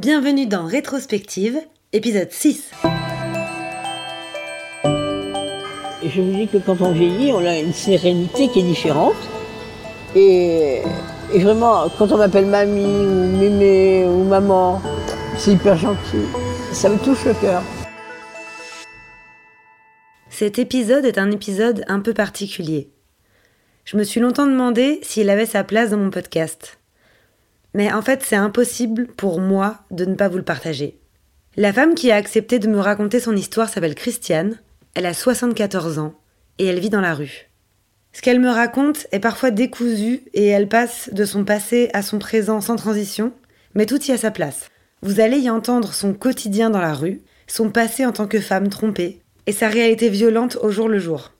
Bienvenue dans Rétrospective, épisode 6. Et je me dis que quand on vieillit, on a une sérénité qui est différente. Et, et vraiment, quand on m'appelle mamie ou mémé ou maman, c'est hyper gentil. Ça me touche le cœur. Cet épisode est un épisode un peu particulier. Je me suis longtemps demandé s'il avait sa place dans mon podcast. Mais en fait, c'est impossible pour moi de ne pas vous le partager. La femme qui a accepté de me raconter son histoire s'appelle Christiane, elle a 74 ans et elle vit dans la rue. Ce qu'elle me raconte est parfois décousu et elle passe de son passé à son présent sans transition, mais tout y a sa place. Vous allez y entendre son quotidien dans la rue, son passé en tant que femme trompée, et sa réalité violente au jour le jour.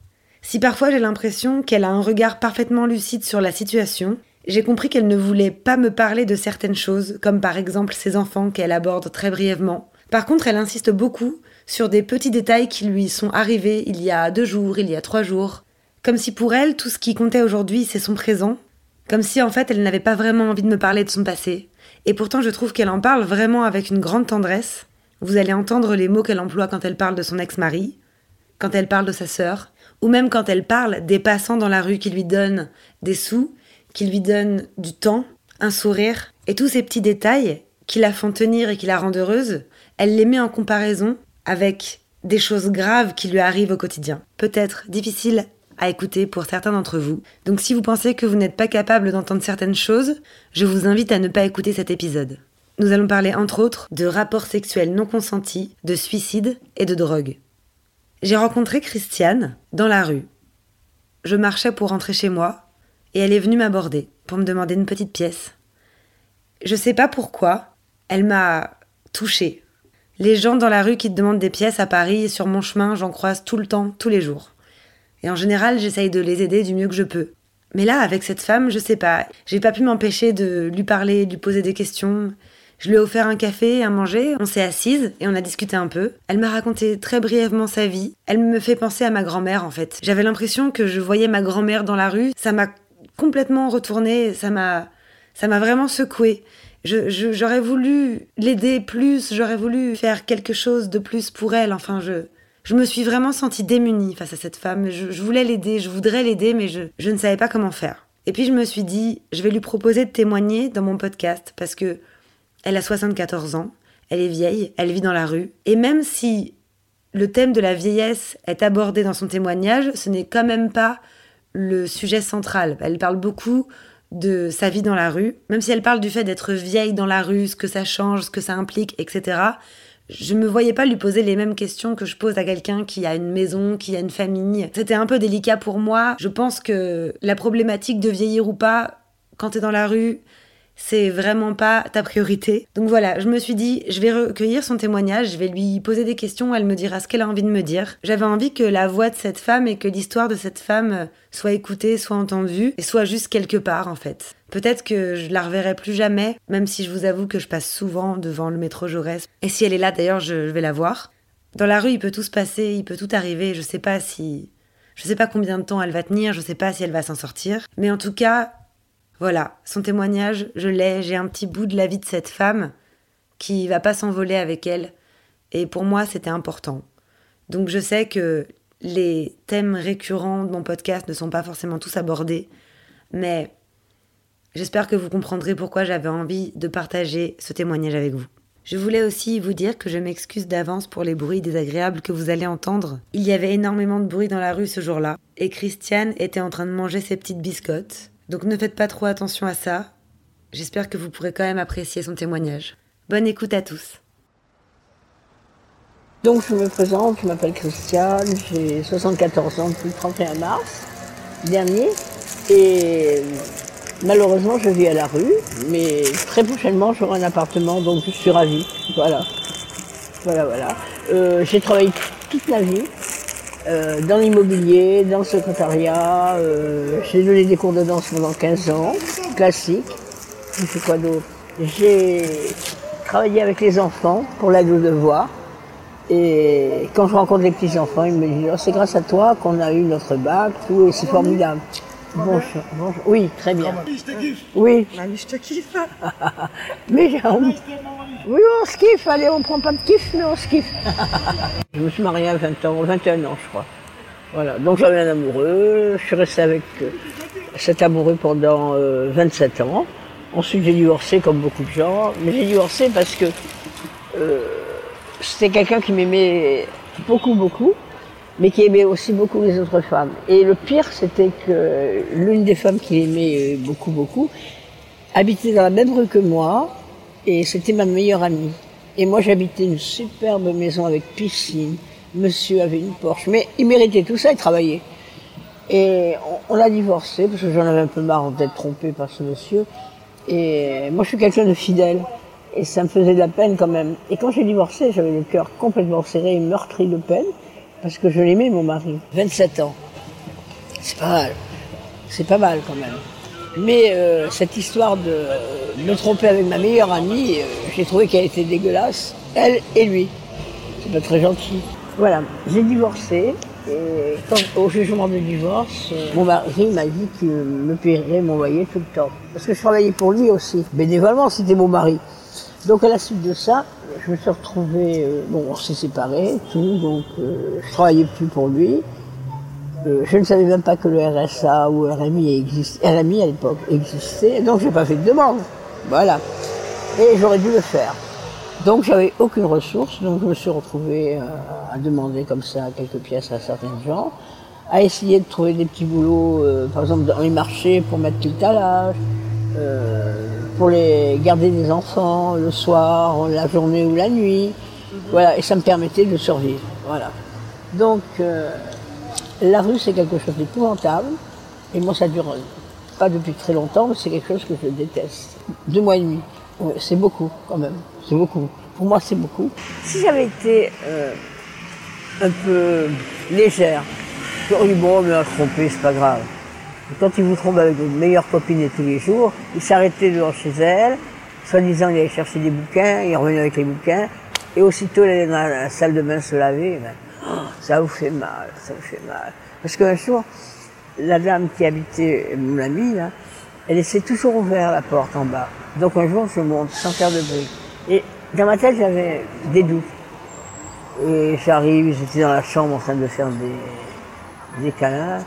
Si parfois j'ai l'impression qu'elle a un regard parfaitement lucide sur la situation, j'ai compris qu'elle ne voulait pas me parler de certaines choses, comme par exemple ses enfants qu'elle aborde très brièvement. Par contre, elle insiste beaucoup sur des petits détails qui lui sont arrivés il y a deux jours, il y a trois jours. Comme si pour elle, tout ce qui comptait aujourd'hui, c'est son présent. Comme si en fait, elle n'avait pas vraiment envie de me parler de son passé. Et pourtant, je trouve qu'elle en parle vraiment avec une grande tendresse. Vous allez entendre les mots qu'elle emploie quand elle parle de son ex-mari, quand elle parle de sa sœur, ou même quand elle parle des passants dans la rue qui lui donnent des sous, qui lui donnent du temps, un sourire, et tous ces petits détails qui la font tenir et qui la rendent heureuse, elle les met en comparaison avec des choses graves qui lui arrivent au quotidien. Peut-être difficiles à écouter pour certains d'entre vous. Donc si vous pensez que vous n'êtes pas capable d'entendre certaines choses, je vous invite à ne pas écouter cet épisode. Nous allons parler entre autres de rapports sexuels non consentis, de suicide et de drogue. J'ai rencontré Christiane dans la rue. Je marchais pour rentrer chez moi et elle est venue m'aborder pour me demander une petite pièce. Je sais pas pourquoi, elle m'a touchée. Les gens dans la rue qui te demandent des pièces à Paris, sur mon chemin, j'en croise tout le temps, tous les jours. Et en général, j'essaye de les aider du mieux que je peux. Mais là, avec cette femme, je sais pas, j'ai pas pu m'empêcher de lui parler, de lui poser des questions. Je lui ai offert un café, à manger, on s'est assise et on a discuté un peu. Elle m'a raconté très brièvement sa vie. Elle me fait penser à ma grand-mère en fait. J'avais l'impression que je voyais ma grand-mère dans la rue. Ça m'a complètement retourné, ça m'a ça m'a vraiment secoué. J'aurais voulu l'aider plus, j'aurais voulu faire quelque chose de plus pour elle. Enfin, je, je me suis vraiment sentie démunie face à cette femme. Je, voulais l'aider, je voudrais l'aider, mais je, je ne savais pas comment faire. Et puis je me suis dit, je vais lui proposer de témoigner dans mon podcast parce que elle a 74 ans, elle est vieille, elle vit dans la rue. Et même si le thème de la vieillesse est abordé dans son témoignage, ce n'est quand même pas le sujet central. Elle parle beaucoup de sa vie dans la rue, même si elle parle du fait d'être vieille dans la rue, ce que ça change, ce que ça implique, etc. Je me voyais pas lui poser les mêmes questions que je pose à quelqu'un qui a une maison, qui a une famille. C'était un peu délicat pour moi. Je pense que la problématique de vieillir ou pas, quand tu es dans la rue, c'est vraiment pas ta priorité. Donc voilà, je me suis dit, je vais recueillir son témoignage, je vais lui poser des questions, elle me dira ce qu'elle a envie de me dire. J'avais envie que la voix de cette femme et que l'histoire de cette femme soit écoutée, soit entendue, et soit juste quelque part en fait. Peut-être que je la reverrai plus jamais, même si je vous avoue que je passe souvent devant le métro Jaurès. Et si elle est là d'ailleurs, je vais la voir. Dans la rue, il peut tout se passer, il peut tout arriver, je sais pas si... Je sais pas combien de temps elle va tenir, je sais pas si elle va s'en sortir. Mais en tout cas, voilà, son témoignage, je l'ai, j'ai un petit bout de la vie de cette femme qui va pas s'envoler avec elle. Et pour moi, c'était important. Donc je sais que les thèmes récurrents de mon podcast ne sont pas forcément tous abordés, mais j'espère que vous comprendrez pourquoi j'avais envie de partager ce témoignage avec vous. Je voulais aussi vous dire que je m'excuse d'avance pour les bruits désagréables que vous allez entendre. Il y avait énormément de bruit dans la rue ce jour-là, et Christiane était en train de manger ses petites biscottes, donc ne faites pas trop attention à ça. J'espère que vous pourrez quand même apprécier son témoignage. Bonne écoute à tous. Donc je me présente, je m'appelle Christiane, j'ai 74 ans depuis le 31 mars dernier. Et malheureusement je vis à la rue, mais très prochainement j'aurai un appartement, donc je suis ravie. Voilà. Voilà, voilà. Euh, j'ai travaillé toute ma vie. Euh, dans l'immobilier, dans le secrétariat. Euh, j'ai donné des cours de danse pendant 15 ans, classique. J'ai fait quoi d'autre? J'ai travaillé avec les enfants pour l'aide aux devoirs. Et quand je rencontre les petits enfants, ils me disent oh, c'est grâce à toi qu'on a eu notre bac, tout, et c'est formidable. Bonjour, bonjour. Oui, très bien. Je te kiffe. Oui, Mamie, je te kiffe. mais j'ai envie. Oui, on se kiffe, allez, on prend pas de kiff, mais on se kiffe. je me suis mariée à 20 ans, 21 ans, je crois. Voilà, donc j'avais un amoureux, je suis restée avec euh, cet amoureux pendant euh, 27 ans. Ensuite, j'ai divorcé comme beaucoup de gens, mais j'ai divorcé parce que euh, c'était quelqu'un qui m'aimait beaucoup, beaucoup, mais qui aimait aussi beaucoup les autres femmes. Et le pire, c'était que l'une des femmes qu'il aimait euh, beaucoup, beaucoup, habitait dans la même rue que moi, et c'était ma meilleure amie. Et moi, j'habitais une superbe maison avec piscine. Monsieur avait une Porsche, mais il méritait tout ça, il travaillait. Et on, on a divorcé parce que j'en avais un peu marre d'être trompée par ce monsieur. Et moi, je suis quelqu'un de fidèle. Et ça me faisait de la peine quand même. Et quand j'ai divorcé, j'avais le cœur complètement serré et meurtri de peine parce que je l'aimais, mon mari. 27 ans. C'est pas mal. C'est pas mal quand même. Mais euh, cette histoire de me tromper avec ma meilleure amie, euh, j'ai trouvé qu'elle était dégueulasse, elle et lui. C'est pas très gentil. Voilà, j'ai divorcé. Et au jugement de divorce, euh, mon mari m'a dit qu'il me paierait mon loyer tout le temps. Parce que je travaillais pour lui aussi. Bénévolement, c'était mon mari. Donc à la suite de ça, je me suis retrouvée, euh, bon, on s'est séparés, tout, donc euh, je travaillais plus pour lui. Euh, je ne savais même pas que le RSA ou RMI, existe, RMI à l'époque existait, donc j'ai pas fait de demande. Voilà. Et j'aurais dû le faire. Donc j'avais aucune ressource, donc je me suis retrouvée euh, à demander comme ça quelques pièces à certains gens, à essayer de trouver des petits boulots, euh, par exemple dans les marchés pour mettre tout à l'âge, euh, pour les garder des enfants le soir, la journée ou la nuit. Voilà, et ça me permettait de survivre. Voilà. Donc euh, la rue c'est quelque chose d'épouvantable, et moi ça dure euh, pas depuis très longtemps, mais c'est quelque chose que je déteste. Deux mois et demi, c'est beaucoup quand même, c'est beaucoup. Pour moi c'est beaucoup. Si j'avais été euh, un peu légère, j'aurais dit bon, mais à tromper, c'est pas grave. Et quand il vous trompe avec une meilleure copine de tous les jours, il s'arrêtait devant chez elle, soi-disant il allait chercher des bouquins, il revenait avec les bouquins, et aussitôt il allait dans la salle de bain se laver, ben, ça vous fait mal, ça vous fait mal. Parce qu'un jour, la dame qui habitait mon amie, là, elle laissait toujours ouvert la porte en bas. Donc un jour, je monte sans faire de bruit. Et dans ma tête, j'avais des doutes. Et j'arrive, j'étais dans la chambre en train de faire des, des câlins.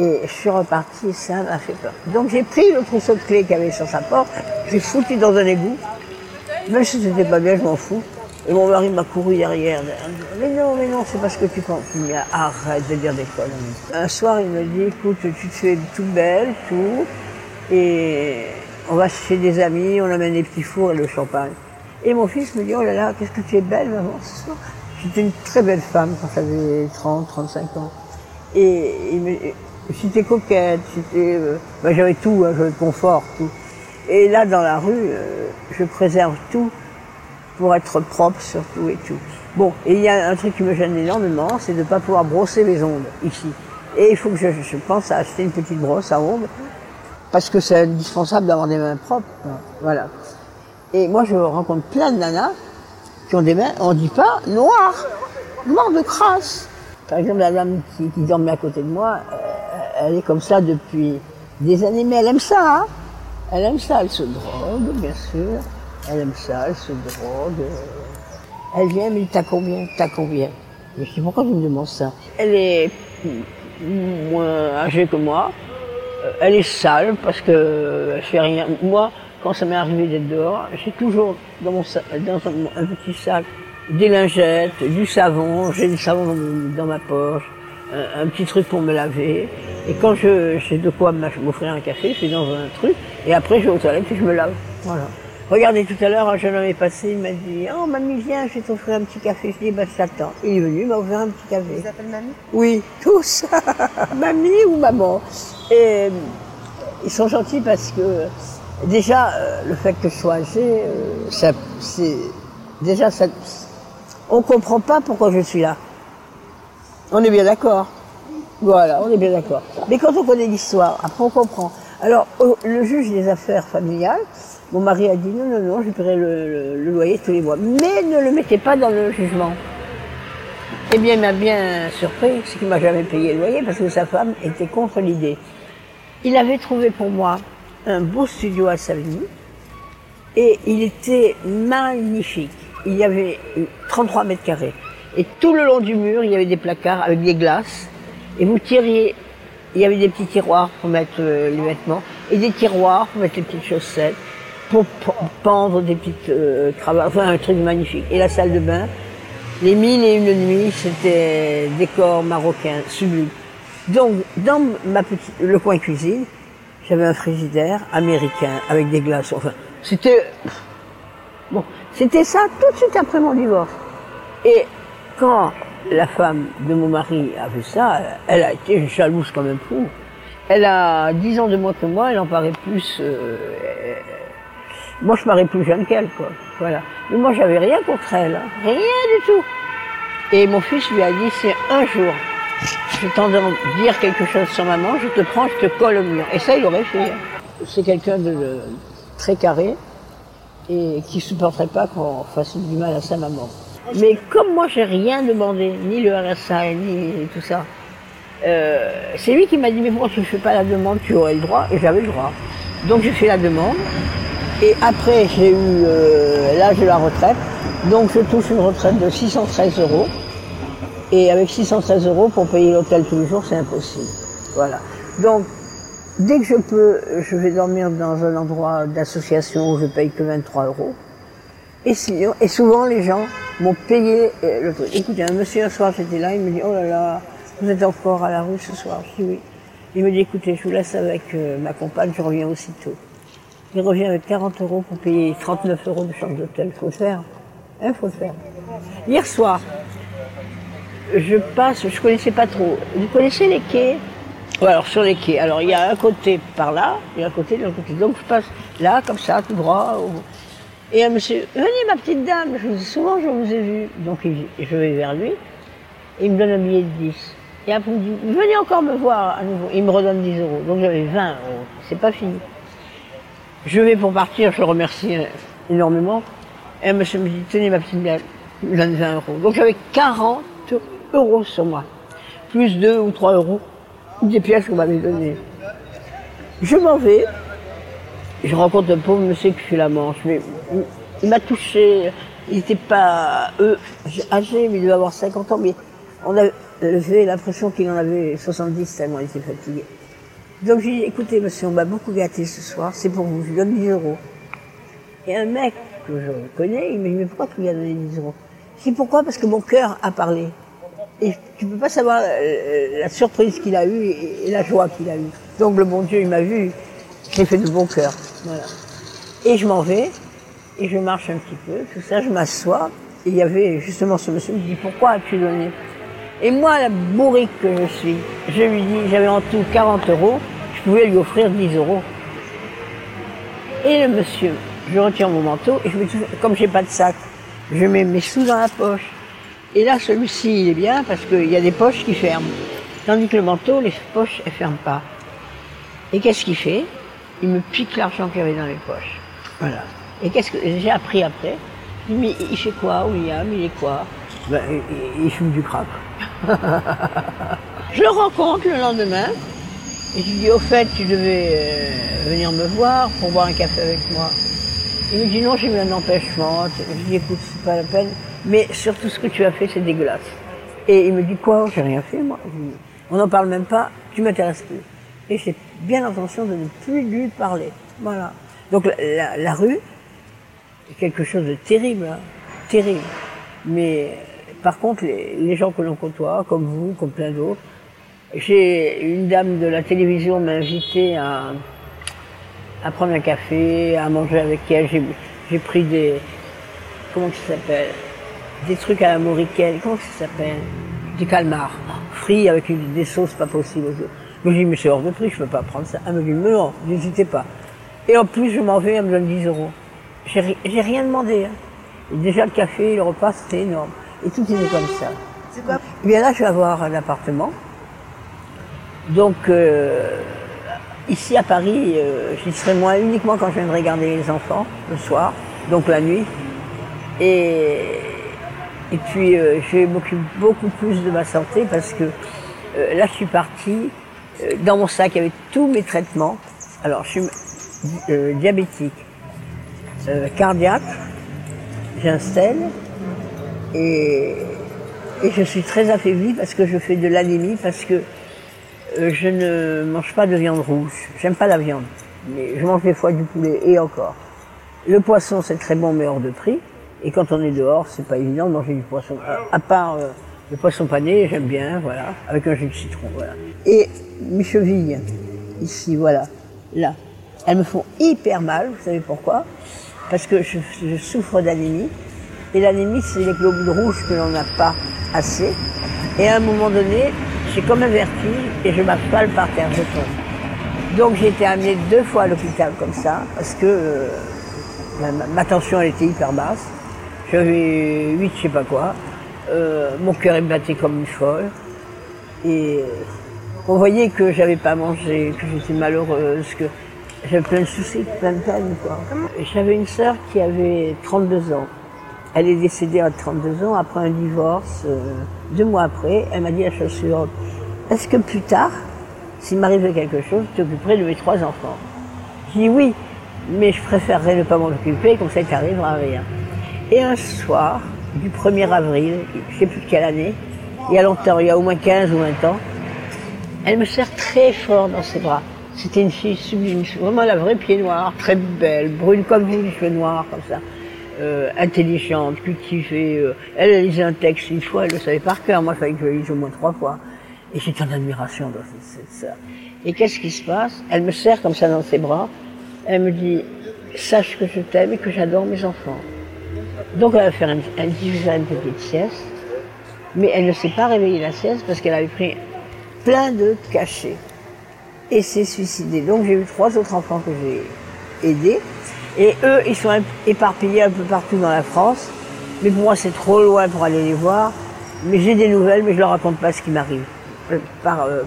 Et je suis reparti, ça m'a fait peur. Donc j'ai pris le trousseau de clés qu'il avait sur sa porte, j'ai foutu dans un égout. Même si c'était pas bien, je m'en fous. Et mon mari m'a couru derrière. Mais non, mais non, c'est parce que tu penses. Il dit, arrête de dire des conneries. Un soir, il me dit, écoute, tu te fais toute belle, tout. Et on va chez des amis, on amène des petits fours et le champagne. Et mon fils me dit, oh là là, qu'est-ce que tu es belle, maman, ce soir. J'étais une très belle femme quand j'avais 30, 35 ans. Et il me, j'étais coquette, j'étais, euh, ben, j'avais tout, hein, j'avais le confort, tout. Et là, dans la rue, euh, je préserve tout pour être propre surtout et tout. Bon, et il y a un truc qui me gêne énormément, c'est de ne pas pouvoir brosser les ongles ici. Et il faut que je, je pense à acheter une petite brosse à ongles, parce que c'est indispensable d'avoir des mains propres. Voilà. Et moi, je rencontre plein de nanas qui ont des mains, on dit pas, noires, noires de crasse. Par exemple, la dame qui, qui dormait à côté de moi, elle est comme ça depuis des années, mais elle aime ça, hein. Elle aime ça, elle se drogue, bien sûr. Elle aime ça, elle se drogue. Elle vient, mais t'as combien T'as combien? Je dis, pourquoi tu me demandes ça Elle est moins âgée que moi. Euh, Elle est sale parce que elle fait rien. Moi, quand ça m'est arrivé d'être dehors, j'ai toujours dans, mon dans un, petit sac des lingettes, du savon, j'ai du savon dans ma poche, un, un petit truc pour me laver. Et quand je j'ai de quoi m'offrir un café, je vais dans un truc, et après je vais aux toilettes et je me lave. Voilà. Regardez, tout à l'heure, un jeune homme est passé, il m'a dit « Oh, mamie, viens, je vais t'offrir un petit café. » Je dis « Bah, je t'attends. » Il est venu, il m'a offert un petit café. Ils appellent mamie? Oui, tous. Mamie ou maman. Et euh, ils sont gentils parce que déjà, euh, le fait que je sois âgée, euh, ça, c'est, déjà, ça, on comprend pas pourquoi je suis là. On est bien d'accord. Voilà, on est bien d'accord. Mais quand on connaît l'histoire, après on comprend. Alors, le juge des affaires familiales, mon mari a dit non, non, non, je paierai le, le- le loyer tous les mois. Mais ne le mettez pas dans le jugement. Eh bien, il m'a bien surpris, c'est qu'il m'a jamais payé le loyer parce que sa femme était contre l'idée. Il avait trouvé pour moi un beau studio à Savigny et il était magnifique. Il y avait 33 mètres carrés. Et tout le long du mur, il y avait des placards avec des glaces. Et vous tiriez, il y avait des petits tiroirs pour mettre euh, les vêtements et des tiroirs pour mettre les petites chaussettes, pour pendre des petites euh, cravates, enfin un truc magnifique. Et la salle de bain, les mille et une nuits, c'était décor marocain sublime. Donc, dans ma petite, le coin cuisine, j'avais un frigidaire américain avec des glaces. Enfin, c'était bon, c'était ça tout de suite après mon divorce. Et quand la femme de mon mari a vu ça, elle a été jalouse comme un fou. Elle a 10 ans de moins que moi, elle en paraît plus. Euh, moi, je parais plus jeune qu'elle, quoi. Voilà. Mais moi, j'avais rien contre elle, hein. rien du tout. Et mon fils lui a dit, c'est un jour, je t'entends dire quelque chose sur maman, je te prends, je te colle au mur. Et ça, il aurait fait. C'est quelqu'un de, très carré et qui supporterait pas qu'on fasse du mal à sa maman. Mais comme moi, j'ai rien demandé, ni le RSA, ni tout ça, euh, c'est lui qui m'a dit, mais pourquoi tu ne fais pas la demande, tu aurais le droit, et j'avais le droit. Donc j'ai fait la demande, et après j'ai eu euh, l'âge de la retraite, donc je touche une retraite de 613 euros. Et avec 613 euros pour payer l'hôtel tous les jours, c'est impossible. Voilà. Donc, dès que je peux, je vais dormir dans un endroit d'association où je paye que 23 euros. Et, et souvent, les gens m'ont payé euh, le. Écoutez, un monsieur, un soir, j'étais là, il me dit, oh là là, vous êtes encore à la rue ce soir Je dis oui. Il me dit, écoutez, je vous laisse avec euh, ma compagne, je reviens aussitôt. Il revient avec 40 euros pour payer 39 euros de chambre d'hôtel. Faut le faire. Hein, faut le faire. Hier soir, je passe, je connaissais pas trop. Vous connaissez les quais? Alors sur les quais, alors il y a un côté par là, et un côté de l'autre côté. Donc je passe là, comme ça, tout droit. Et un monsieur, venez ma petite dame, je vous souvent je vous ai vu. Donc je vais vers lui, et il me donne un billet de 10. Et après il me dit, venez encore me voir à nouveau. Il me redonne 10 euros. Donc j'avais 20 euros. C'est pas fini. Je vais pour partir, je le remercie énormément. Et un monsieur me dit, tenez ma petite dame, il me donne 20 euros. Donc j'avais 40 euros sur moi, plus 2 ou 3 euros des pièces qu'on m'avait données. Je m'en vais, je rencontre un pauvre monsieur qui fait la manche, mais il m'a touché, il n'était pas eux, âgé, mais il devait avoir 50 ans, mais on avait l'impression qu'il en avait 70 tellement il était fatigué. Donc j'ai dit, écoutez monsieur, on m'a beaucoup gâté ce soir, c'est pour vous, je lui donne 10 euros. Et un mec que je connais, il me dit, mais pourquoi tu lui as donné 10 euros? Je dis, pourquoi? Parce que mon cœur a parlé. Et tu peux pas savoir euh, la surprise qu'il a eue et, la joie qu'il a eue. Donc le bon Dieu, il m'a vu, j'ai fait de bon cœur. Voilà. Et je m'en vais, et je marche un petit peu, tout ça, je m'assois, et il y avait justement ce monsieur qui me dit, pourquoi as-tu donné? Et moi, la bourrique que je suis, je lui dis, j'avais en tout 40 euros, je pouvais lui offrir 10 euros. Et le monsieur, je retire mon manteau, et je me dis, comme j'ai pas de sac, je mets mes sous dans la poche. Et là, celui-ci, il est bien parce qu'il y a des poches qui ferment. Tandis que le manteau, les poches, elles ferment pas. Et qu'est-ce qu'il fait? Il me pique l'argent qu'il y avait dans les poches. Voilà. Et qu'est-ce que j'ai appris après? Il me dit, mais il fait quoi, William? Il est quoi? Ben, il, fume du crack. je le rencontre le lendemain. Et je lui dis, au fait, tu devais euh, venir me voir pour boire un café avec moi. Il me dit, non, j'ai eu un empêchement. Je lui dis, écoute, c'est pas la peine. Mais surtout ce que tu as fait, c'est dégueulasse. Et il me dit quoi? J'ai rien fait moi. On n'en parle même pas, tu m'intéresses plus. Et j'ai bien l'intention de ne plus lui parler. Voilà. Donc la, rue est quelque chose de terrible, hein. terrible. Mais par contre, les, gens que l'on côtoie, comme vous, comme plein d'autres, j'ai une dame de la télévision m'a invité à, à prendre un café, à manger avec elle. J'ai pris des comment ça s'appelle? Des trucs à la mauricaine, comment ça s'appelle? Des calmars, frits avec des sauces pas possibles. Je dis, mais c'est hors de prix, je peux pas prendre ça. Elle me dit, mais non, n'hésitez pas. Et en plus, je m'en vais, elle me donne 10 euros. J'ai rien demandé. Hein. déjà, le café, le repas, c'était énorme. Et tout était comme ça. C'est quoi Et bien là, je vais avoir un appartement. Donc, euh, ici à Paris, euh, j'y serai moi uniquement quand je viendrai garder les enfants, le soir, donc la nuit. Et et puis, euh, je m'occupe beaucoup plus de ma santé parce que euh, là, je suis partie Dans mon sac, il y avait tous mes traitements. Alors, je suis euh, diabétique, euh, cardiaque, j'ai un et, et je suis très affaiblie parce que je fais de l'anémie, parce que euh, je ne mange pas de viande rouge. J'aime pas la viande, mais je mange des fois du poulet et encore. Le poisson, c'est très bon, mais hors de prix. Et quand on est dehors, c'est pas évident de manger du poisson. À, à part euh, le poisson pané, j'aime bien, voilà, avec un jus de citron, voilà. Et mes chevilles, ici, voilà, là, elles me font hyper mal. Vous savez pourquoi? Parce que je, souffre d'anémie. Et l'anémie, c'est les globules rouges que l'on n'a pas assez. Et à un moment donné, j'ai comme un vertige et je m'affale par terre, je tombe. Donc j'ai été amenée deux fois à l'hôpital comme ça, parce que euh, ma, ma- ma tension elle était hyper basse. J'avais 8 je sais pas quoi. Euh, mon cœur il battait comme une folle. Et on voyait que j'avais pas mangé, que j'étais malheureuse, que j'avais plein de soucis, plein de peines. J'avais une sœur qui avait 32 ans. Elle est décédée à 32 ans après un divorce. euh, deux mois après, elle m'a dit la chose suivante. Est-ce que plus tard, s'il m'arrivait quelque chose, je t'occuperais de mes trois enfants? J'ai dit oui, mais je préférerais ne pas m'en occuper, comme ça il t'arrivera rien. Et un soir, du 1er avril, je ne sais plus de quelle année, il y a longtemps, il y a au moins 15 ou 20 ans, elle me serre très fort dans ses bras. C'était une fille sublime, vraiment la vraie pied noir, très belle, brune comme vous, les cheveux noirs, comme ça. Euh, intelligente, cultivée. euh, elle, lisait un texte une fois, elle le savait par cœur. Moi, il fallait que je le lise au moins trois fois. Et j'étais en admiration cette, cette sœur. Et qu'est-ce qui se passe? Elle me serre comme ça dans ses bras. Elle me dit, sache que je t'aime et que j'adore mes enfants. Donc elle va faire un, un diffuser une petite sieste. Mais elle ne s'est pas réveillée la sieste parce qu'elle avait pris plein de cachets et s'est suicidée. Donc j'ai eu trois autres enfants que j'ai aidés. Et eux, ils sont éparpillés un peu partout dans la France. Mais pour moi, c'est trop loin pour aller les voir. Mais j'ai des nouvelles, mais je leur raconte pas ce qui m'arrive. Euh, Par, euh,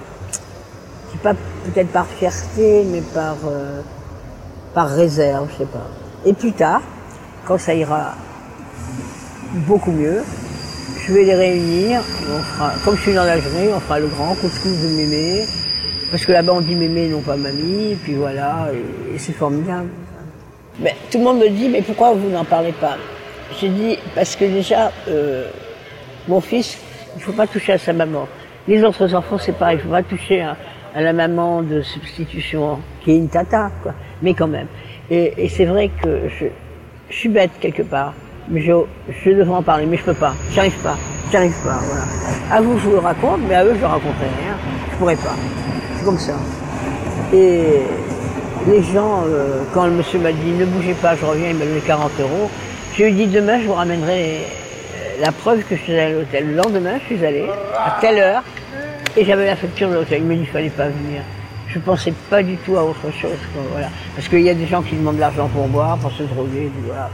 pas peut-être par fierté, mais par, euh, par réserve, je sais pas. Et plus tard, quand ça ira beaucoup mieux, je vais les réunir. Comme je suis dans l'Algérie, on fera le grand couscous de mémé. Parce que là-bas, on dit mémé, non pas mamie. Et puis voilà, et, c'est formidable. Mais tout le monde me dit, mais pourquoi vous n'en parlez pas? J'ai dit, parce que déjà, euh, mon fils, il ne faut pas toucher à sa maman. Les autres enfants, c'est pareil, il ne faut pas toucher à, la maman de substitution, qui est une tata, quoi. Mais quand même. Et, c'est vrai que je suis bête quelque part, mais je, je devrais en parler, mais je peux pas, j'arrive pas, j'arrive pas, voilà. À vous, je vous le raconte, mais à eux, je ne raconterai rien, je pourrais pas. C'est comme ça. Et les gens, euh, quand le monsieur m'a dit ne bougez pas, je reviens, il m'a donné 40 euros, je lui ai dit demain, je vous ramènerai euh, la preuve que je suis allée à l'hôtel. Le lendemain, je suis allée à telle heure et j'avais la facture de l'hôtel. Il m'a dit qu'il fallait pas venir. Je pensais pas du tout à autre chose. voilà. Parce qu'il y a des gens qui demandent de l'argent pour boire, pour se droguer, voilà.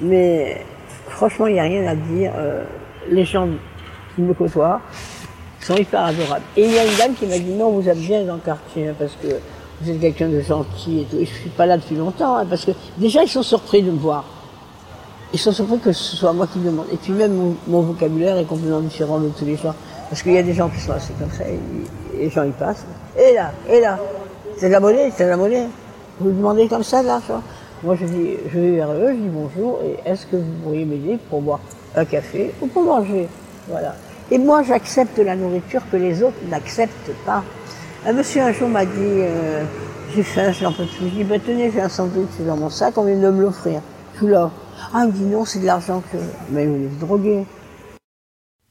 Mais franchement, il n'y a rien à dire. Euh, les gens qui me côtoient sont hyper adorables. Et il y a une dame qui m'a dit non, vous êtes bien dans le quartier, hein, parce que vous êtes quelqu'un de gentil et tout. Et je suis pas là depuis longtemps, hein, parce que déjà ils sont surpris de me voir. Ils sont surpris que ce soit moi qui demande. Et puis même mon, vocabulaire est complètement différent de tous les gens. Parce qu'il y a des gens qui sont assez comme ça, et, les gens ils passent. Et là, et là, c'est de la monnaie, c'est de la monnaie. Vous demandez comme ça de l'argent. Moi je dis, je vais vers eux, je dis bonjour, et est-ce que vous pourriez m'aider pour boire un café ou pour manger? Voilà. Et moi j'accepte la nourriture que les autres n'acceptent pas. Un monsieur un jour m'a dit, euh, j'ai faim, je n'en peux plus. Je dis, ben, tenez, j'ai un sandwich dans mon sac, on vient de me l'offrir. Je suis là. Ah, il me dit non, c'est de l'argent que. Mais vous êtes drogué.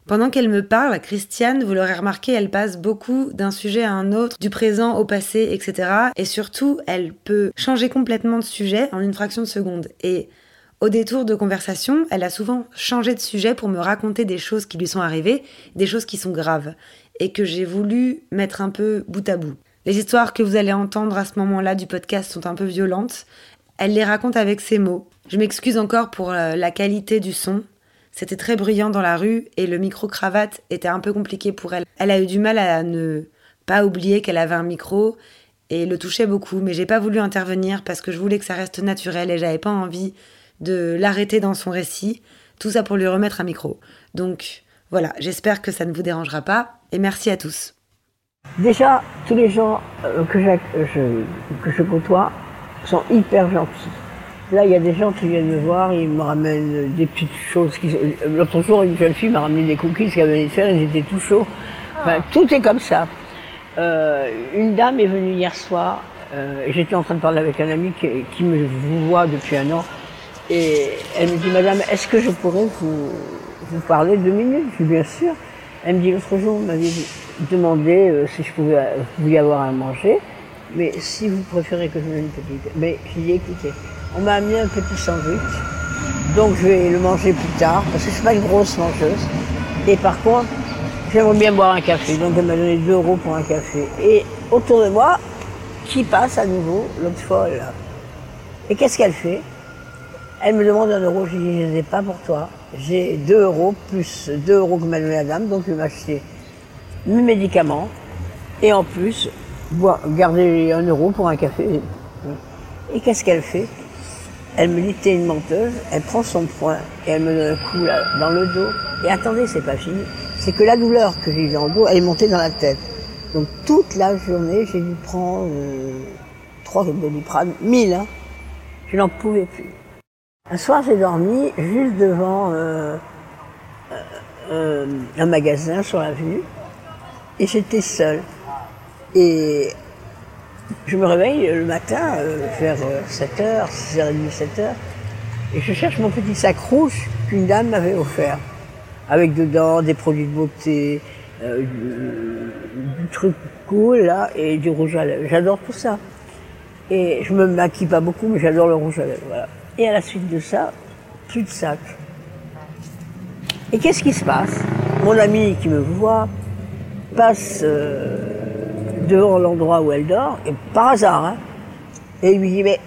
Pendant qu'elle me parle, Christiane, vous l'aurez remarqué, elle passe beaucoup d'un sujet à un autre, du présent au passé, etc. Et surtout, elle peut changer complètement de sujet en une fraction de seconde. Et au détour de conversation, elle a souvent changé de sujet pour me raconter des choses qui lui sont arrivées, des choses qui sont graves, et que j'ai voulu mettre un peu bout à bout. Les histoires que vous allez entendre à ce moment-là du podcast sont un peu violentes. Elle les raconte avec ses mots. Je m'excuse encore pour euh, la qualité du son. C'était très bruyant dans la rue et le micro-cravate était un peu compliqué pour elle. Elle a eu du mal à ne pas oublier qu'elle avait un micro et le touchait beaucoup, mais j'ai pas voulu intervenir parce que je voulais que ça reste naturel et j'avais pas envie de l'arrêter dans son récit. Tout ça pour lui remettre un micro. Donc voilà, j'espère que ça ne vous dérangera pas et merci à tous. Déjà, tous les gens euh, que, je, que je côtoie sont hyper gentils. Là, il y a des gens qui viennent me voir, ils me ramènent des petites choses. Qui... L'autre jour, une jeune fille m'a ramené des cookies qu'elle venait de faire, ils étaient tout chauds. Enfin, tout est comme ça. Euh, une dame est venue hier soir, euh, j'étais en train de parler avec un ami qui, qui, me voit depuis un an, et elle me dit, Madame, est-ce que je pourrais vous, vous parler deux minutes? Je dis, bien sûr. Elle me dit, l'autre jour, vous m'avez demandé euh, si je pouvais vous y avoir à manger, mais si vous préférez que je vous donne une petite... Mais j'ai dit, écoutez, on m'a amené un petit sandwich, donc je vais le manger plus tard, parce que je suis pas une grosse mangeuse. Et par contre, j'aimerais bien boire un café, donc elle m'a donné 2 euros pour un café. Et autour de moi, qui passe à nouveau, l'autre folle. Et qu'est-ce qu'elle fait? Elle me demande un euro, je dis, je n'ai pas pour toi. J'ai 2 euros plus 2 euros que m'a donné la dame, donc je vais m'acheter mes médicaments, et en plus, garder un euro pour un café. Et qu'est-ce qu'elle fait? Elle me dit, t'es une menteuse. Elle prend son poing et elle me donne un coup là, dans le dos. Et attendez, c'est pas fini. C'est que la douleur que j'ai dans le dos, elle est montée dans la tête. Donc toute la journée, j'ai dû prendre euh, trois doliprane, mille. Hein. Je n'en pouvais plus. Un soir, j'ai dormi juste devant euh, euh, un magasin sur la vue. Et j'étais seule. Et je me réveille le matin euh, vers 7h, 6h30, 7h, et je cherche mon petit sac rouge qu'une dame m'avait offert, avec dedans des produits de beauté, euh, du, truc cool là, et du rouge à lèvres. J'adore tout ça. Et je me maquille pas beaucoup, mais j'adore le rouge à lèvres. Voilà. Et à la suite de ça, plus de sac. Et qu'est-ce qui se passe? Mon ami qui me voit passe euh, devant l'endroit où elle dort, et par hasard, hein, et il lui dit, mais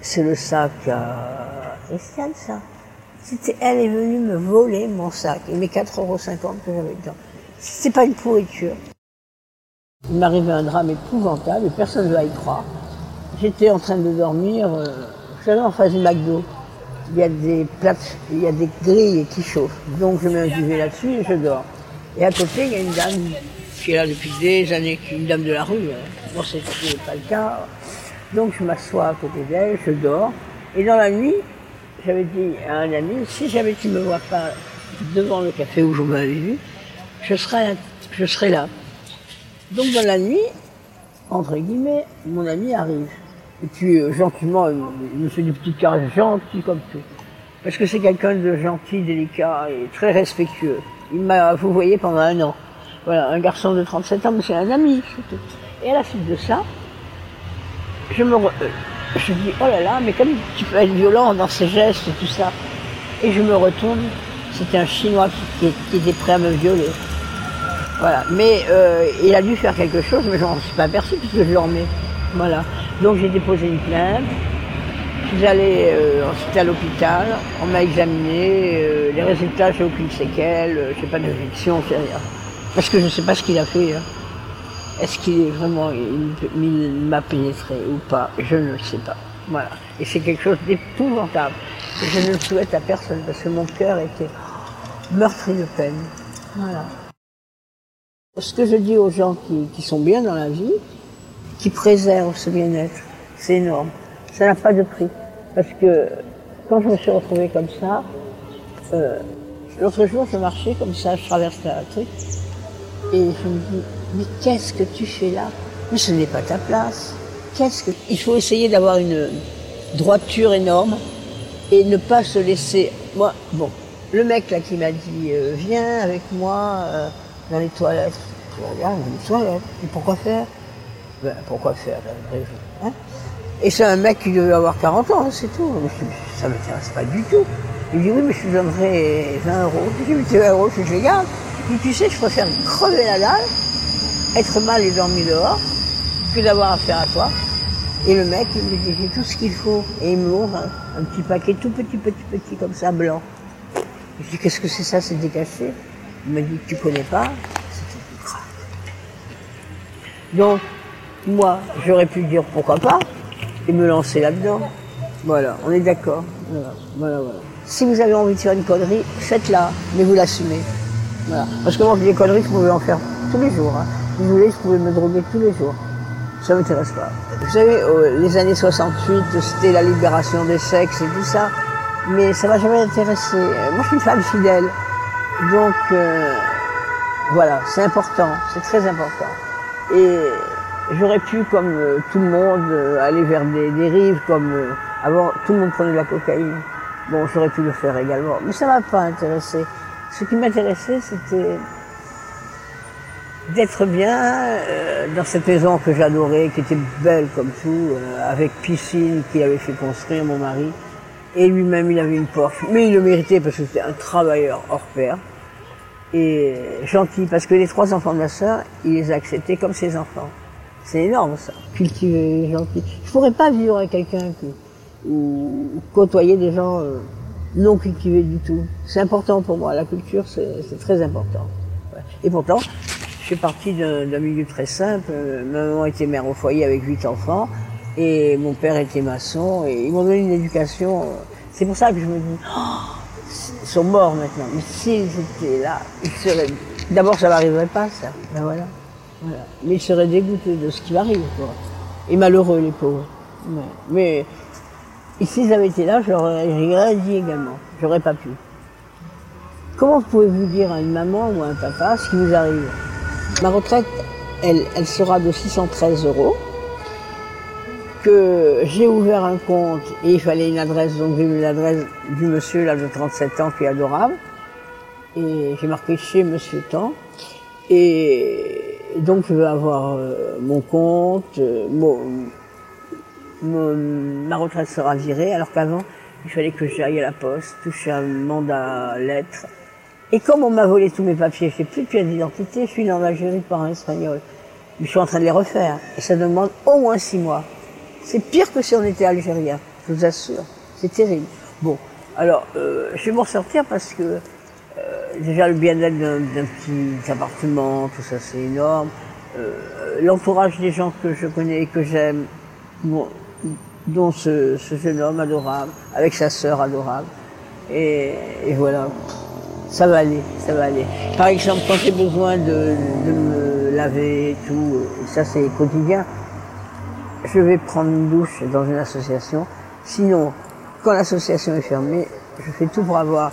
c'est le sac à Christiane, ça. Elle est venue me voler mon sac et mes 4,50 euros que j'avais dedans. C'était pas une pourriture. Il m'arrivait un drame épouvantable et personne ne va y croire. J'étais en train de dormir, euh, j'allais en face du McDo. Il y a des plates, il y a des grilles qui chauffent. Donc je mets un duvet là-dessus et je dors. Et à côté, il y a une dame qui est là depuis des années, une dame de la rue. Bon, c'est pas le cas. Donc je m'assois à côté d'elle, je dors. Et dans la nuit, j'avais dit à un ami, si jamais tu ne me vois pas devant le café où je m'avais vu, je serai, là. Donc dans la nuit, entre guillemets, mon ami arrive. Et puis euh, gentiment, il me fait des petites caresses gentilles comme tout. Parce que c'est quelqu'un de gentil, délicat et très respectueux. Il m'a vous voyez pendant un an. Voilà, un garçon de 37 ans, mais c'est un ami. Et à la suite de ça, je me euh, je dis, oh là là, mais comme tu peux être violent dans ses gestes et tout ça. Et je me retourne, c'était un Chinois qui, était prêt à me violer. Voilà, mais euh, il a dû faire quelque chose, mais je n'en suis pas aperçu puisque je dormais. Voilà, donc j'ai déposé une plainte. Je suis allé euh, ensuite à l'hôpital, on m'a examiné, les résultats, j'ai aucune séquelle, j'ai pas d'infection, j'ai rien. Parce que je ne sais pas ce qu'il a fait. Hein. Est-ce qu'il est vraiment, il, m'a pénétré ou pas? Je ne sais pas. Voilà. Et c'est quelque chose d'épouvantable. Je ne le souhaite à personne parce que mon cœur était meurtri de peine. Voilà. Ce que je dis aux gens qui, sont bien dans la vie, qui préservent ce bien-être, c'est énorme. Ça n'a pas de prix. Parce que quand je me suis retrouvée comme ça, euh, l'autre jour je marchais comme ça, je traversais un truc, et je me dis, mais qu'est-ce que tu fais là? Mais ce n'est pas ta place. Qu'est-ce que... Il faut essayer d'avoir une droiture énorme et ne pas se laisser... Moi, bon, le mec là qui m'a dit, euh, viens avec moi euh, dans les toilettes. Je regarde, les toilettes. Et pourquoi faire? Ben, pourquoi faire hein? Et c'est un mec qui devait avoir 40 ans, c'est tout. Ça ne m'intéresse pas du tout. Il dit, oui, mais je te donnerai 20 euros. Je dis, mais tu 20 euros, je les garde tu sais, je préfère crever la dalle, être mal et dormir dehors, que d'avoir affaire à toi. Et le mec, il me dit, j'ai tout ce qu'il faut. Et il me ouvre un, petit paquet tout petit, petit, petit, comme ça, blanc. Je dis, qu'est-ce que c'est ça, c'est décaché? Il me dit, tu connais pas? Donc, moi, j'aurais pu dire pourquoi pas, et me lancer là-dedans. Voilà, on est d'accord. Voilà, voilà. Si vous avez envie de faire une connerie, faites-la, mais vous l'assumez. Parce que moi, des conneries, vous pouvez en faire tous les jours. Hein. Si je voulais, je pouvais me droguer tous les jours. Ça m'intéresse pas. Vous savez, les années 68, c'était la libération des sexes et tout ça. Mais ça m'a jamais intéressé. Moi, je suis une femme fidèle. Donc, euh, voilà, c'est important, c'est très important. Et j'aurais pu, comme euh, tout le monde, euh, aller vers des dérives, comme avant, tout le monde prenait de la cocaïne. Bon, j'aurais pu le faire également, mais ça m'a pas intéressé. Ce qui m'intéressait, c'était d'être bien dans cette maison que j'adorais, qui était belle comme tout, avec piscine qui avait fait construire mon mari. Et lui-même, il avait une Porsche. Mais il le méritait parce que c'était un travailleur hors pair. Et gentil, parce que les trois enfants de ma sœur, il les a acceptés comme ses enfants. C'est énorme, ça. Cultivé, gentil. Je pourrais pas vivre avec quelqu'un qui, ou côtoyer des gens euh, non cultivés du tout. C'est important pour moi. La culture, c'est très important. Et pourtant, je suis partie d'un milieu très simple. Ma maman était mère au foyer avec huit enfants. Et mon père était maçon et ils m'ont donné une éducation. C'est pour ça que je me dis, oh, ils sont morts maintenant. Mais s'ils étaient là, ils seraient. D'abord, ça n'arriverait pas, ça. Ben voilà. Mais ils seraient dégoûtés de ce qui m'arrive, Et malheureux, les pauvres. Mais, s'ils avaient été là, j'aurais rien dit également. J'aurais pas pu. Comment pouvez-vous dire à une maman ou à un papa ce qui vous arrive? Ma retraite, elle, sera de 613 euros que j'ai ouvert un compte et il fallait une adresse, donc j'ai mis l'adresse du monsieur là de 37 ans qui est adorable. Et j'ai marqué chez Monsieur Temps. Et donc je veux avoir euh, mon compte, euh, ma retraite sera virée, alors qu'avant il fallait que j'aille à la poste, toucher un mandat lettre. Et comme on m'a volé tous mes papiers, j'ai plus de pièce d'identité, je suis dans l'Algérie par un espagnol. Je suis en train de les refaire. Et ça demande au moins six mois. C'est pire que si on était algérien, je vous assure. C'est terrible. Bon, alors, euh, je vais m'en sortir parce que euh, déjà le bien-être d'un petit appartement, tout ça c'est énorme. Euh, l'entourage des gens que je connais et que j'aime, dont ce, jeune homme adorable, avec sa sœur adorable. Et, voilà, ça va aller, ça va aller. Par exemple, quand j'ai besoin de, me laver tout, ça c'est quotidien, je vais prendre une douche dans une association. Sinon, quand l'association est fermée, je fais tout pour avoir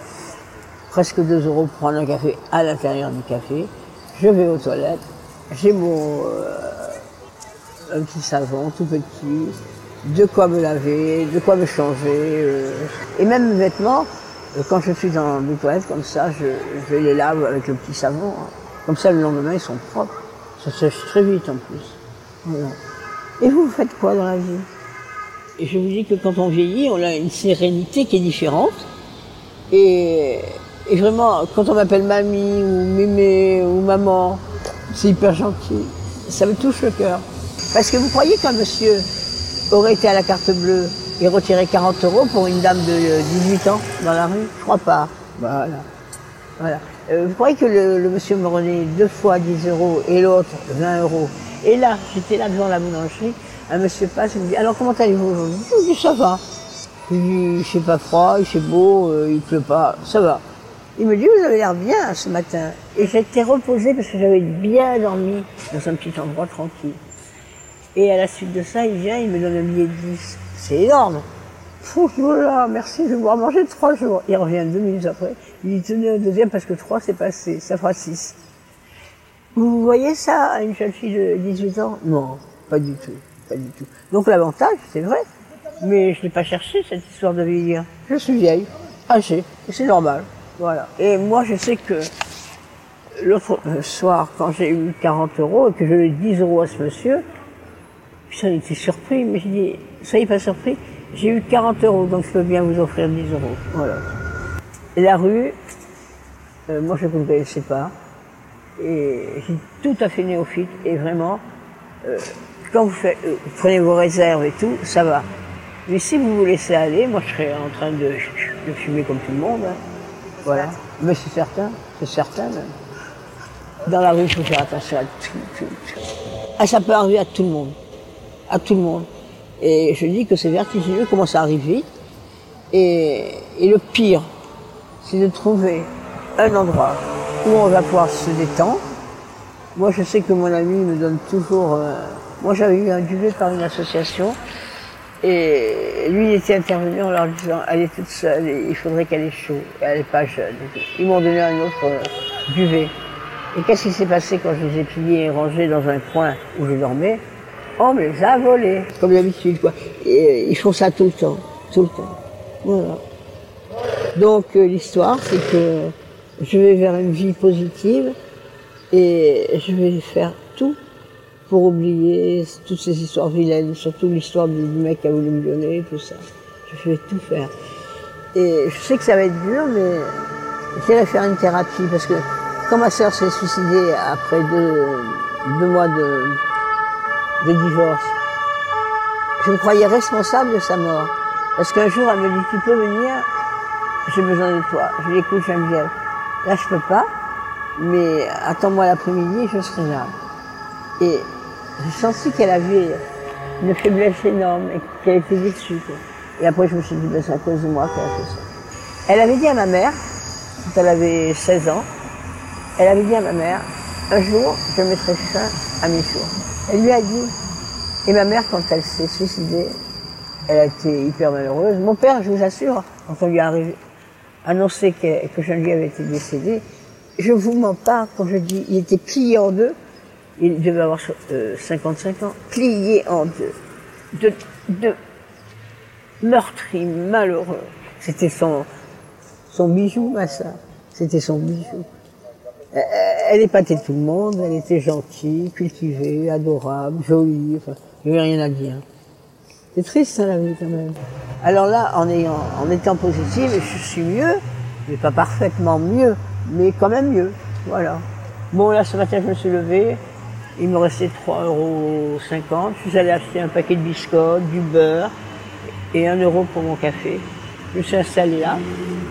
presque 2 euros pour prendre un café à l'intérieur du café. Je vais aux toilettes, j'ai mon euh, un petit savon tout petit, de quoi me laver, de quoi me changer, euh. et même mes vêtements. Euh, quand je suis dans les toilettes comme ça, je, les lave avec le petit savon. Hein. Comme ça, le lendemain, ils sont propres. Ça sèche très vite en plus. Voilà. Et vous, vous faites quoi dans la vie? Et je vous dis que quand on vieillit, on a une sérénité qui est différente. Et, vraiment, quand on m'appelle mamie ou mémé ou maman, c'est hyper gentil. Ça me touche le cœur. Parce que vous croyez qu'un monsieur? Aurait été à la carte bleue et retiré 40 euros pour une dame de 18 ans dans la rue? Je crois pas. Voilà. Voilà. Euh, vous croyez que le, le monsieur me renaît deux fois 10 euros et l'autre 20 euros? Et là, j'étais là devant la boulangerie, un monsieur passe, il me dit, alors comment allez-vous aujourd'hui Je dis, ça va. Il dit, il pas froid, il fait beau, euh, il pleut pas, ça va. Il me dit, vous avez l'air bien ce matin. Et j'étais reposée parce que j'avais bien dormi dans un petit endroit tranquille. Et à la suite de ça, il vient, il me donne un billet de 10. C'est énorme. voilà, merci, je vais vous manger trois jours. Il revient deux minutes après. Il dit, tenez un deuxième parce que trois, c'est passé, ça fera six. Vous voyez ça à une jeune fille de 18 ans? Non, pas du tout, pas du tout. Donc l'avantage, c'est vrai, mais je n'ai pas cherché cette histoire de vieillir. Je suis vieille, âgée, et c'est normal. Voilà. Et moi, je sais que l'autre soir, quand j'ai eu 40 euros et que je ai 10 euros à ce monsieur, ça il était surpris, mais je dis, soyez pas surpris, j'ai eu 40 euros, donc je peux bien vous offrir 10 euros. Voilà. Et la rue, euh, moi je ne connaissais pas. Et j'ai tout à fait néophyte et vraiment, euh, quand vous, faites, euh, prenez vos réserves et tout, ça va. Mais si vous vous laissez aller, moi je serais en train de, de fumer comme tout le monde. Hein. Voilà. Mais c'est certain, c'est certain même. Dans la rue, il faut faire attention à tout, tout, tout. Ah, ça peut arriver à tout le monde. À tout le monde. Et je dis que c'est vertigineux comment ça arrive vite. Et, et le pire, c'est de trouver un endroit où on va pouvoir se détendre, Moi, je sais que mon ami me donne toujours. euh, Moi, j'avais eu un duvet par une association. Et lui, il était intervenu en leur disant Elle est toute seule, il faudrait qu'elle ait chaud. Elle n'est pas jeune. Ils m'ont donné un autre euh, duvet. Et qu'est-ce qui s'est passé quand je les ai pliés et rangés dans un coin où je dormais? On me les a volés. Comme d'habitude, quoi. Et euh, ils font ça tout le temps. Tout le temps. Voilà. Donc, euh, l'histoire, c'est que je vais vers une vie positive et je vais faire tout pour oublier toutes ces histoires vilaines, surtout l'histoire du mec qui a voulu me violer, tout ça. Je vais tout faire. Et je sais que ça va être dur, mais j'irai faire une thérapie parce que quand ma sœur s'est suicidée après deux, deux mois de, de divorce, je me croyais responsable de sa mort. Parce qu'un jour, elle me dit, tu peux venir, j'ai besoin de toi. Je lui écoute Geneviève. Là, je peux pas, mais attends-moi l'après-midi, je serai là. Et j'ai senti qu'elle avait une faiblesse énorme et qu'elle était déçue. quoi. Et après, je me suis dit, ben, c'est à cause de moi qu'elle a fait ça. Elle avait dit à ma mère, quand elle avait 16 ans, elle avait dit à ma mère, un jour, je mettrai fin à mes jours. Elle lui a dit, et ma mère, quand elle s'est suicidée, elle a été hyper malheureuse. Mon père, je vous assure, quand on lui a annoncé que, que Geneviève était décédée, je vous mens pas quand je dis, il était plié en deux. Il devait avoir euh, 55 ans, plié en deux. De, de meurtri, malheureux. C'était son, son bijou, ma sœur. C'était son bijou. Euh, Elle épatait tout le monde, elle était gentille, cultivée, adorable, jolie, enfin, il n'y rien à dire. C'est triste, hein, la vie, quand même. Alors là, en, ayant, en étant positive, je suis mieux, mais pas parfaitement mieux, mais quand même mieux. Voilà. Bon, là, ce matin, je me suis levée, il me restait 3,50 euros. Je suis allée acheter un paquet de biscottes, du beurre et 1 euro pour mon café. Je suis installée là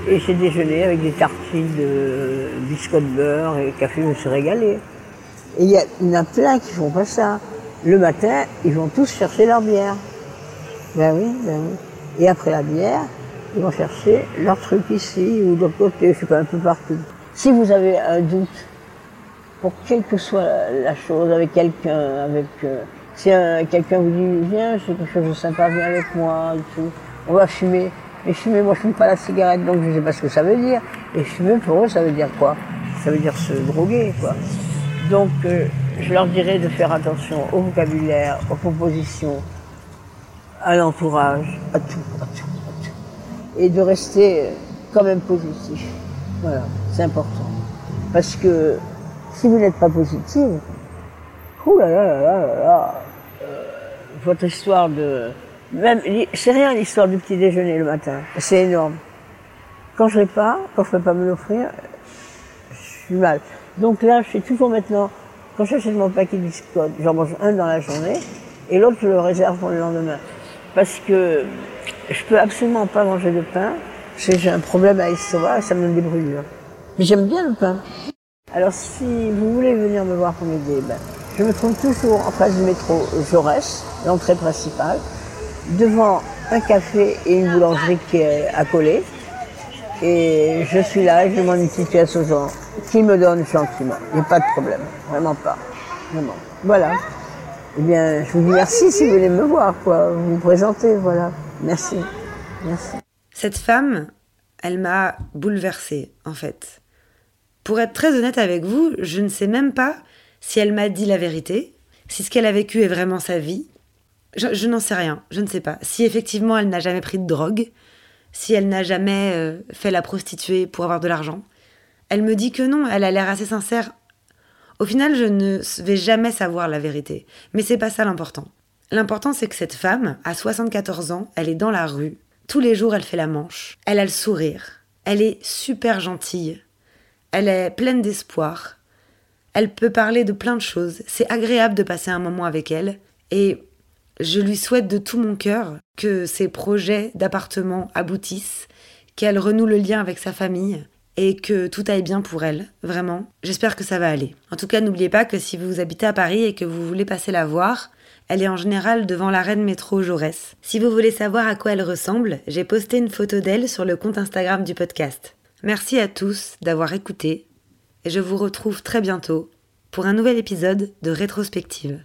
et j'ai déjeuné avec des tartines de biscottes beurre et café, je me suis régalée. Et il y, y en a plein qui font pas ça. Le matin, ils vont tous chercher leur bière. Ben oui, ben oui. Et après la bière, ils vont chercher leur truc ici ou de l'autre côté, je sais pas, un peu partout. Si vous avez un doute, pour quelle que soit la, chose, avec quelqu'un, avec... euh, si un- quelqu'un vous dit, viens, j'ai quelque chose de sympa, viens avec moi, tout, on va fumer. Mais fumer, moi je fume pas la cigarette, donc je sais pas ce que ça veut dire. Et fumer, pour eux, ça veut dire quoi? Ça veut dire se droguer, quoi. Donc, euh, je leur dirais de faire attention au vocabulaire, aux propositions, à l'entourage, à tout, à tout, à tout. Et de rester euh, quand même positif. Voilà, c'est important. Parce que si vous n'êtes pas positive, ouh là là là là là, euh, votre histoire de... Même, c'est rien l'histoire du petit déjeuner le matin, c'est énorme. Quand je l'ai pas, quand je peux pas me l'offrir, je suis mal. Donc là, je fais toujours maintenant, quand j'achète mon paquet de biscottes, j'en mange un dans la journée, et l'autre, je le réserve pour le lendemain. Parce que je peux absolument pas manger de pain, j'ai un problème à l'estomac ça me donne des brûlures. Mais j'aime bien le pain. Alors si vous voulez venir me voir pour m'aider, ben, je me trouve toujours en face du métro Jaurès, l'entrée principale, devant un café et une boulangerie qui est coller. Et je suis là et je demande une situation aux gens qui me donnent gentiment. Il n'y a pas de problème, vraiment pas. Vraiment. Voilà. Eh bien, je vous dis merci si vous voulez me voir, quoi. Vous vous présentez, voilà. Merci. Merci. Cette femme, elle m'a bouleversée, en fait. Pour être très honnête avec vous, je ne sais même pas si elle m'a dit la vérité, si ce qu'elle a vécu est vraiment sa vie. Je, n'en sais rien, je ne sais pas. Si effectivement elle n'a jamais pris de drogue, si elle n'a jamais euh, fait la prostituée pour avoir de l'argent. Elle me dit que non, elle a l'air assez sincère. Au final, je ne vais jamais savoir la vérité. Mais c'est pas ça l'important. L'important, c'est que cette femme, à 74 ans, elle est dans la rue. Tous les jours, elle fait la manche. Elle a le sourire. Elle est super gentille. Elle est pleine d'espoir. Elle peut parler de plein de choses. C'est agréable de passer un moment avec elle. Et je lui souhaite de tout mon cœur que ses projets d'appartement aboutissent, qu'elle renoue le lien avec sa famille et que tout aille bien pour elle, vraiment. J'espère que ça va aller. En tout cas, n'oubliez pas que si vous habitez à Paris et que vous voulez passer la voir, elle est en général devant l'arène métro Jaurès. Si vous voulez savoir à quoi elle ressemble, j'ai posté une photo d'elle sur le compte Instagram du podcast. Merci à tous d'avoir écouté et je vous retrouve très bientôt pour un nouvel épisode de Rétrospective.